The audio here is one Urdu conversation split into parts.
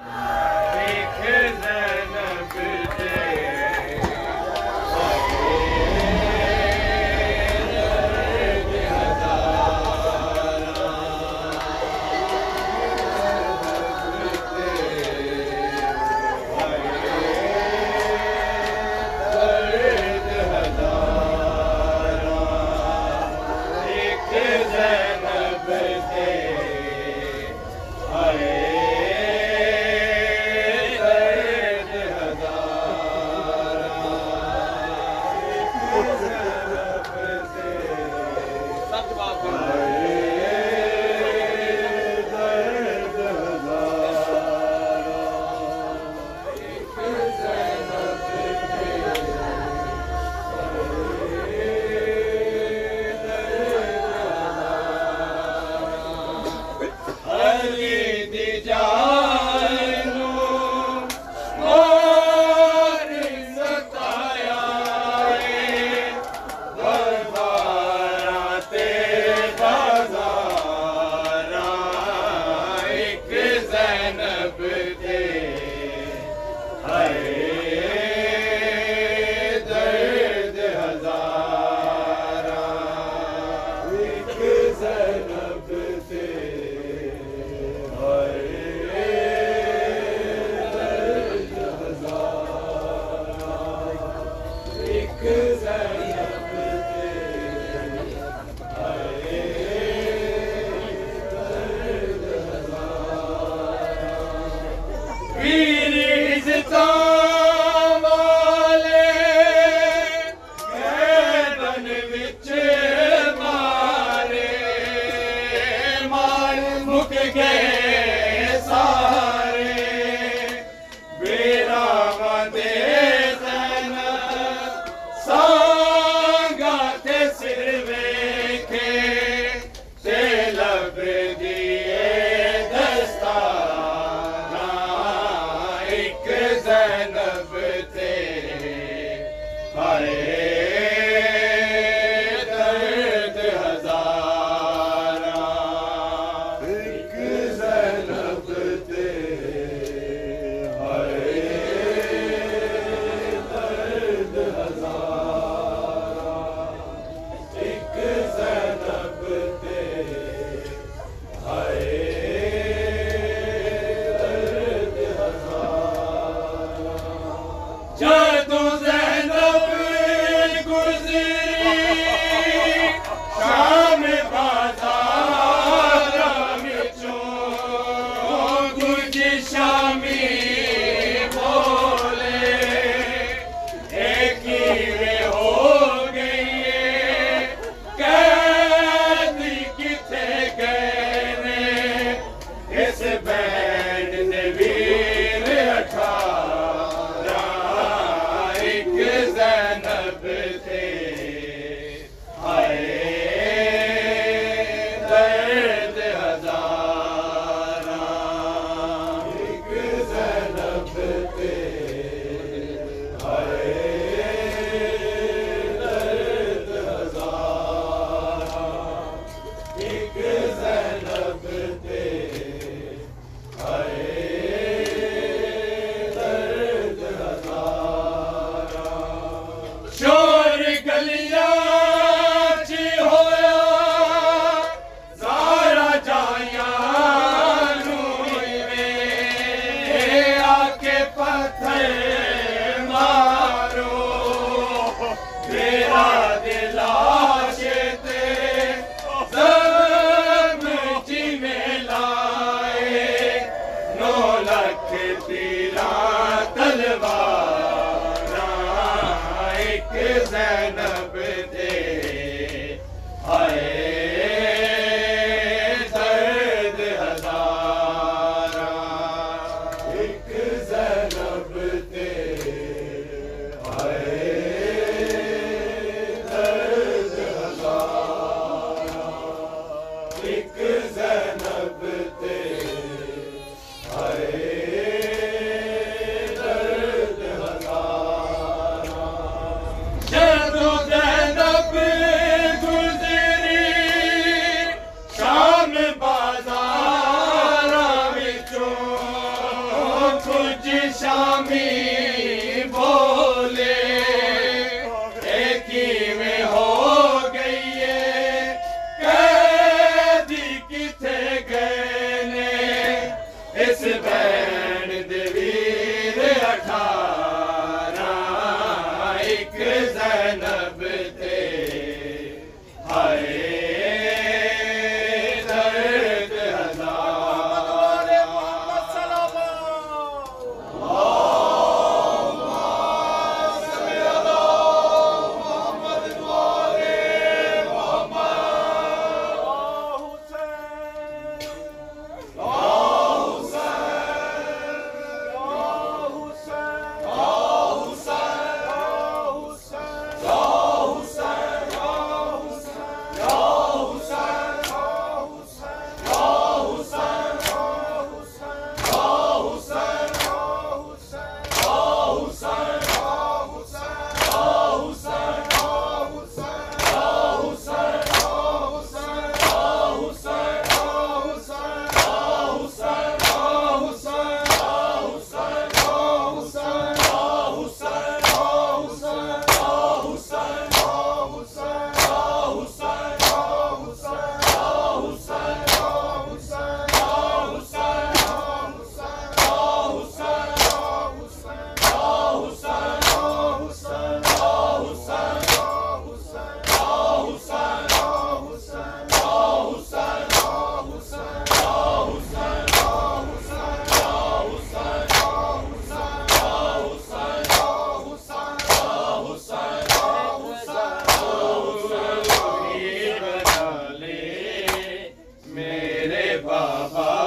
لب بابا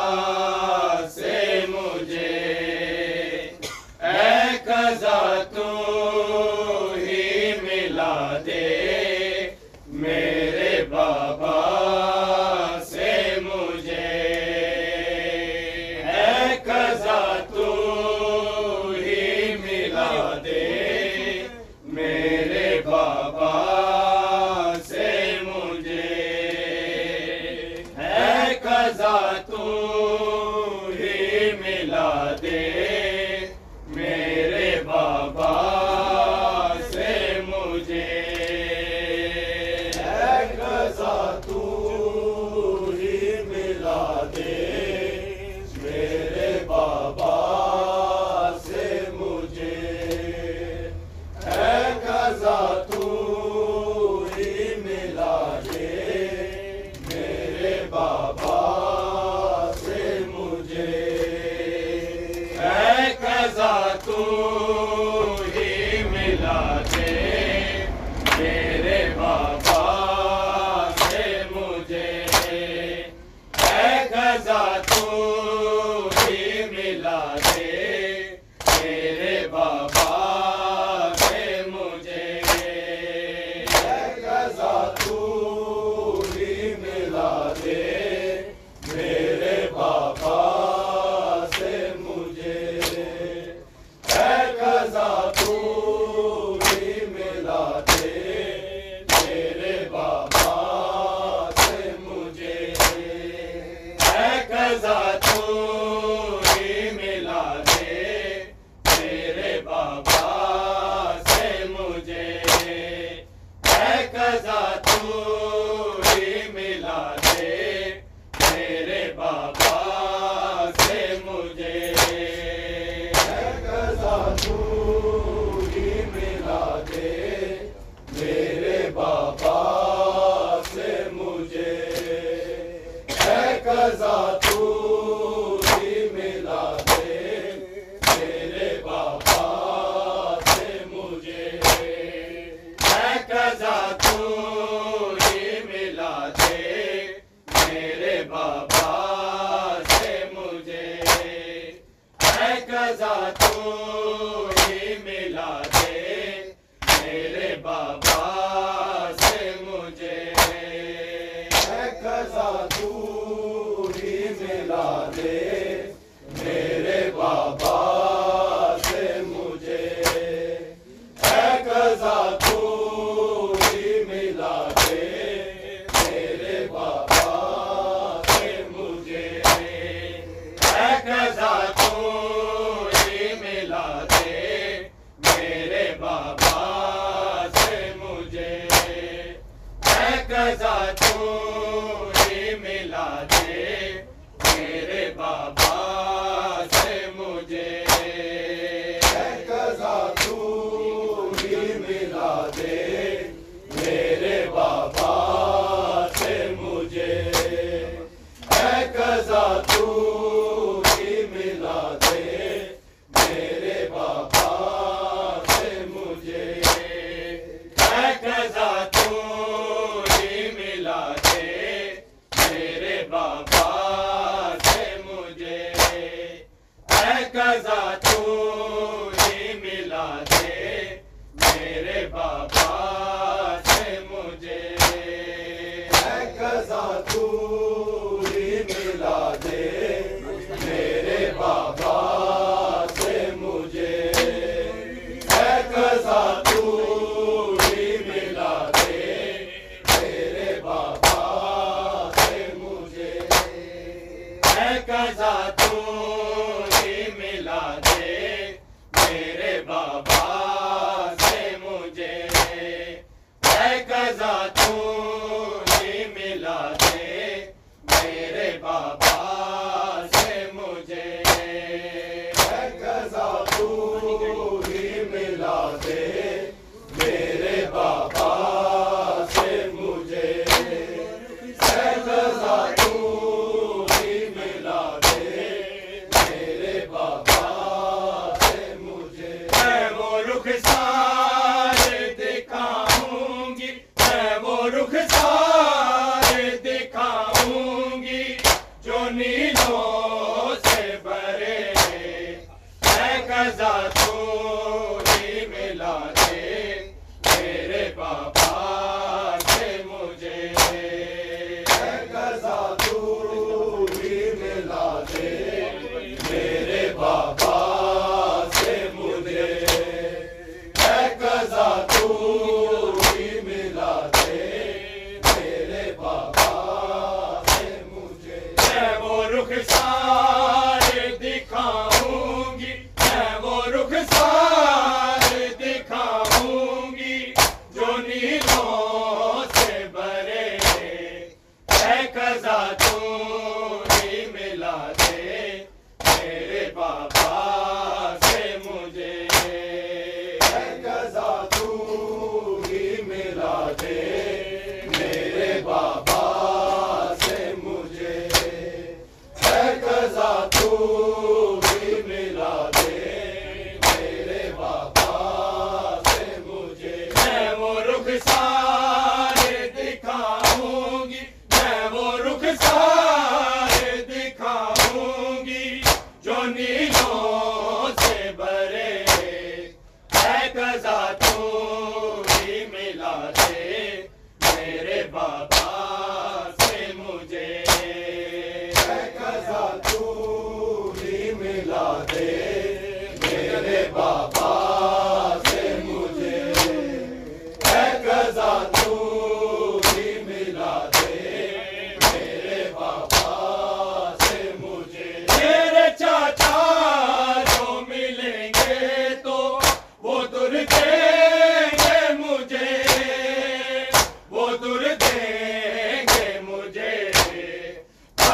تو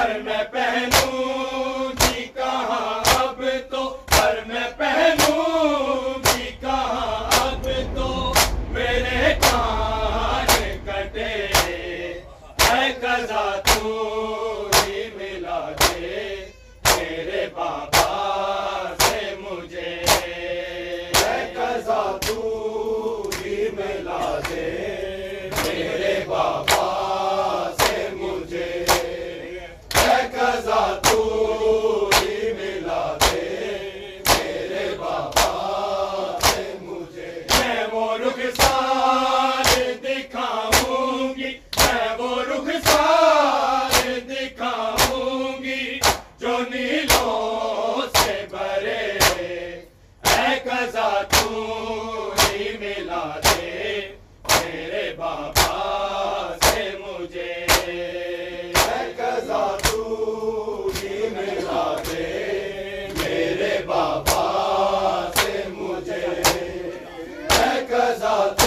گھر میں پہنوں قضا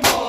تمہیں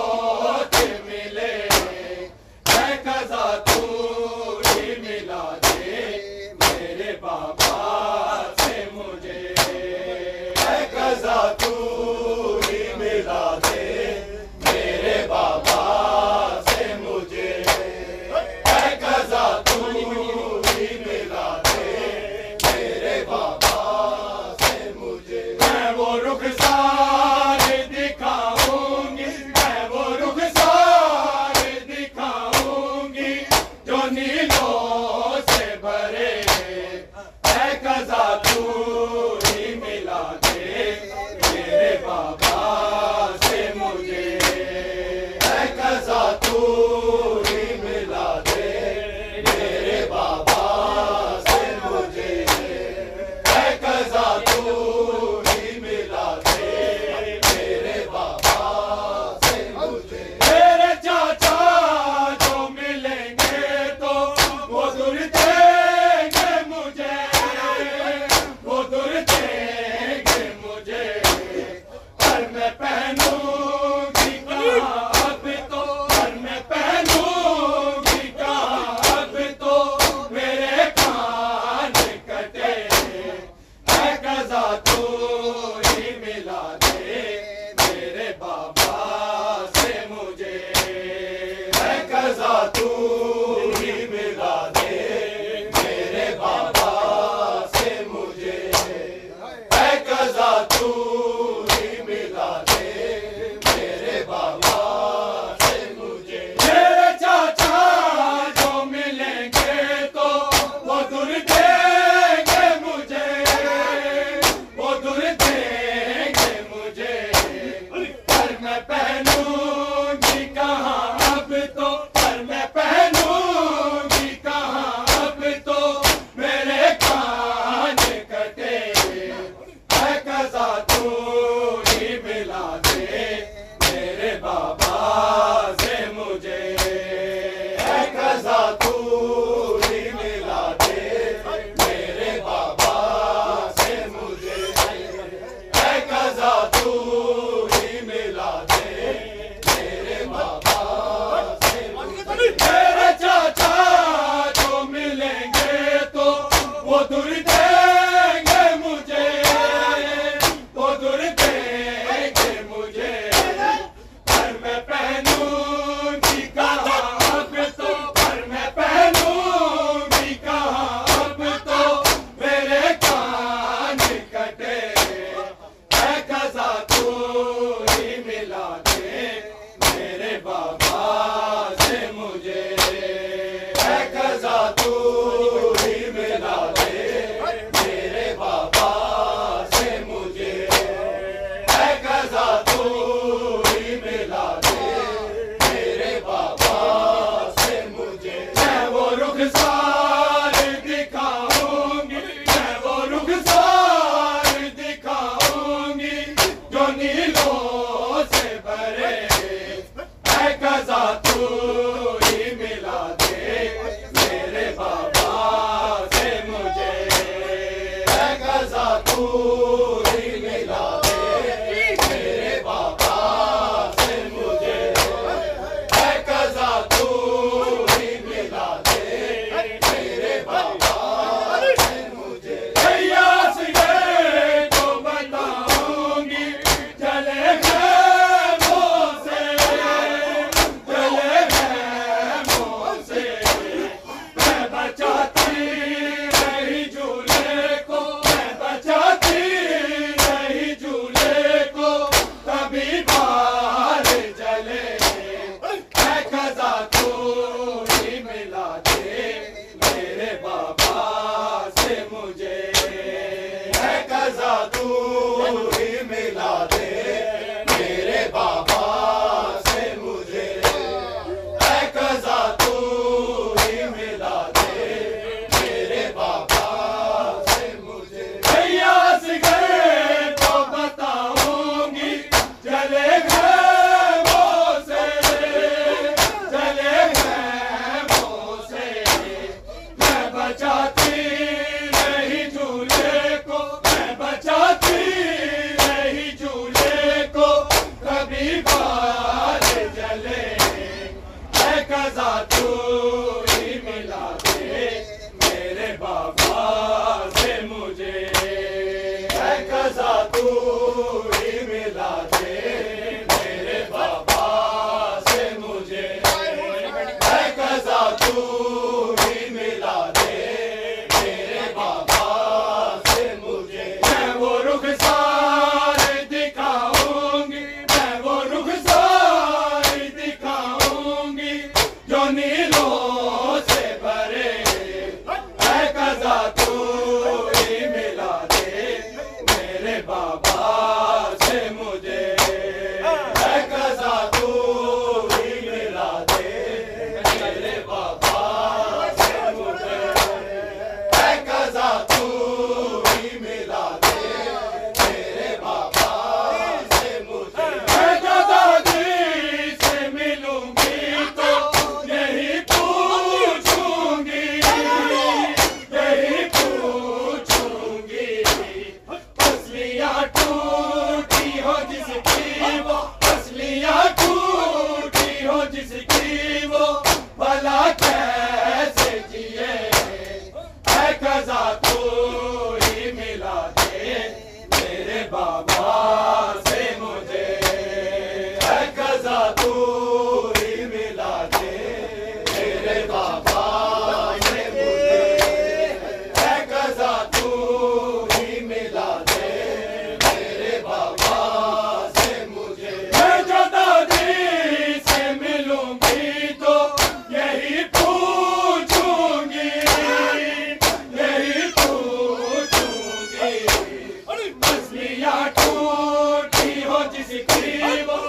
ٹوٹی ہو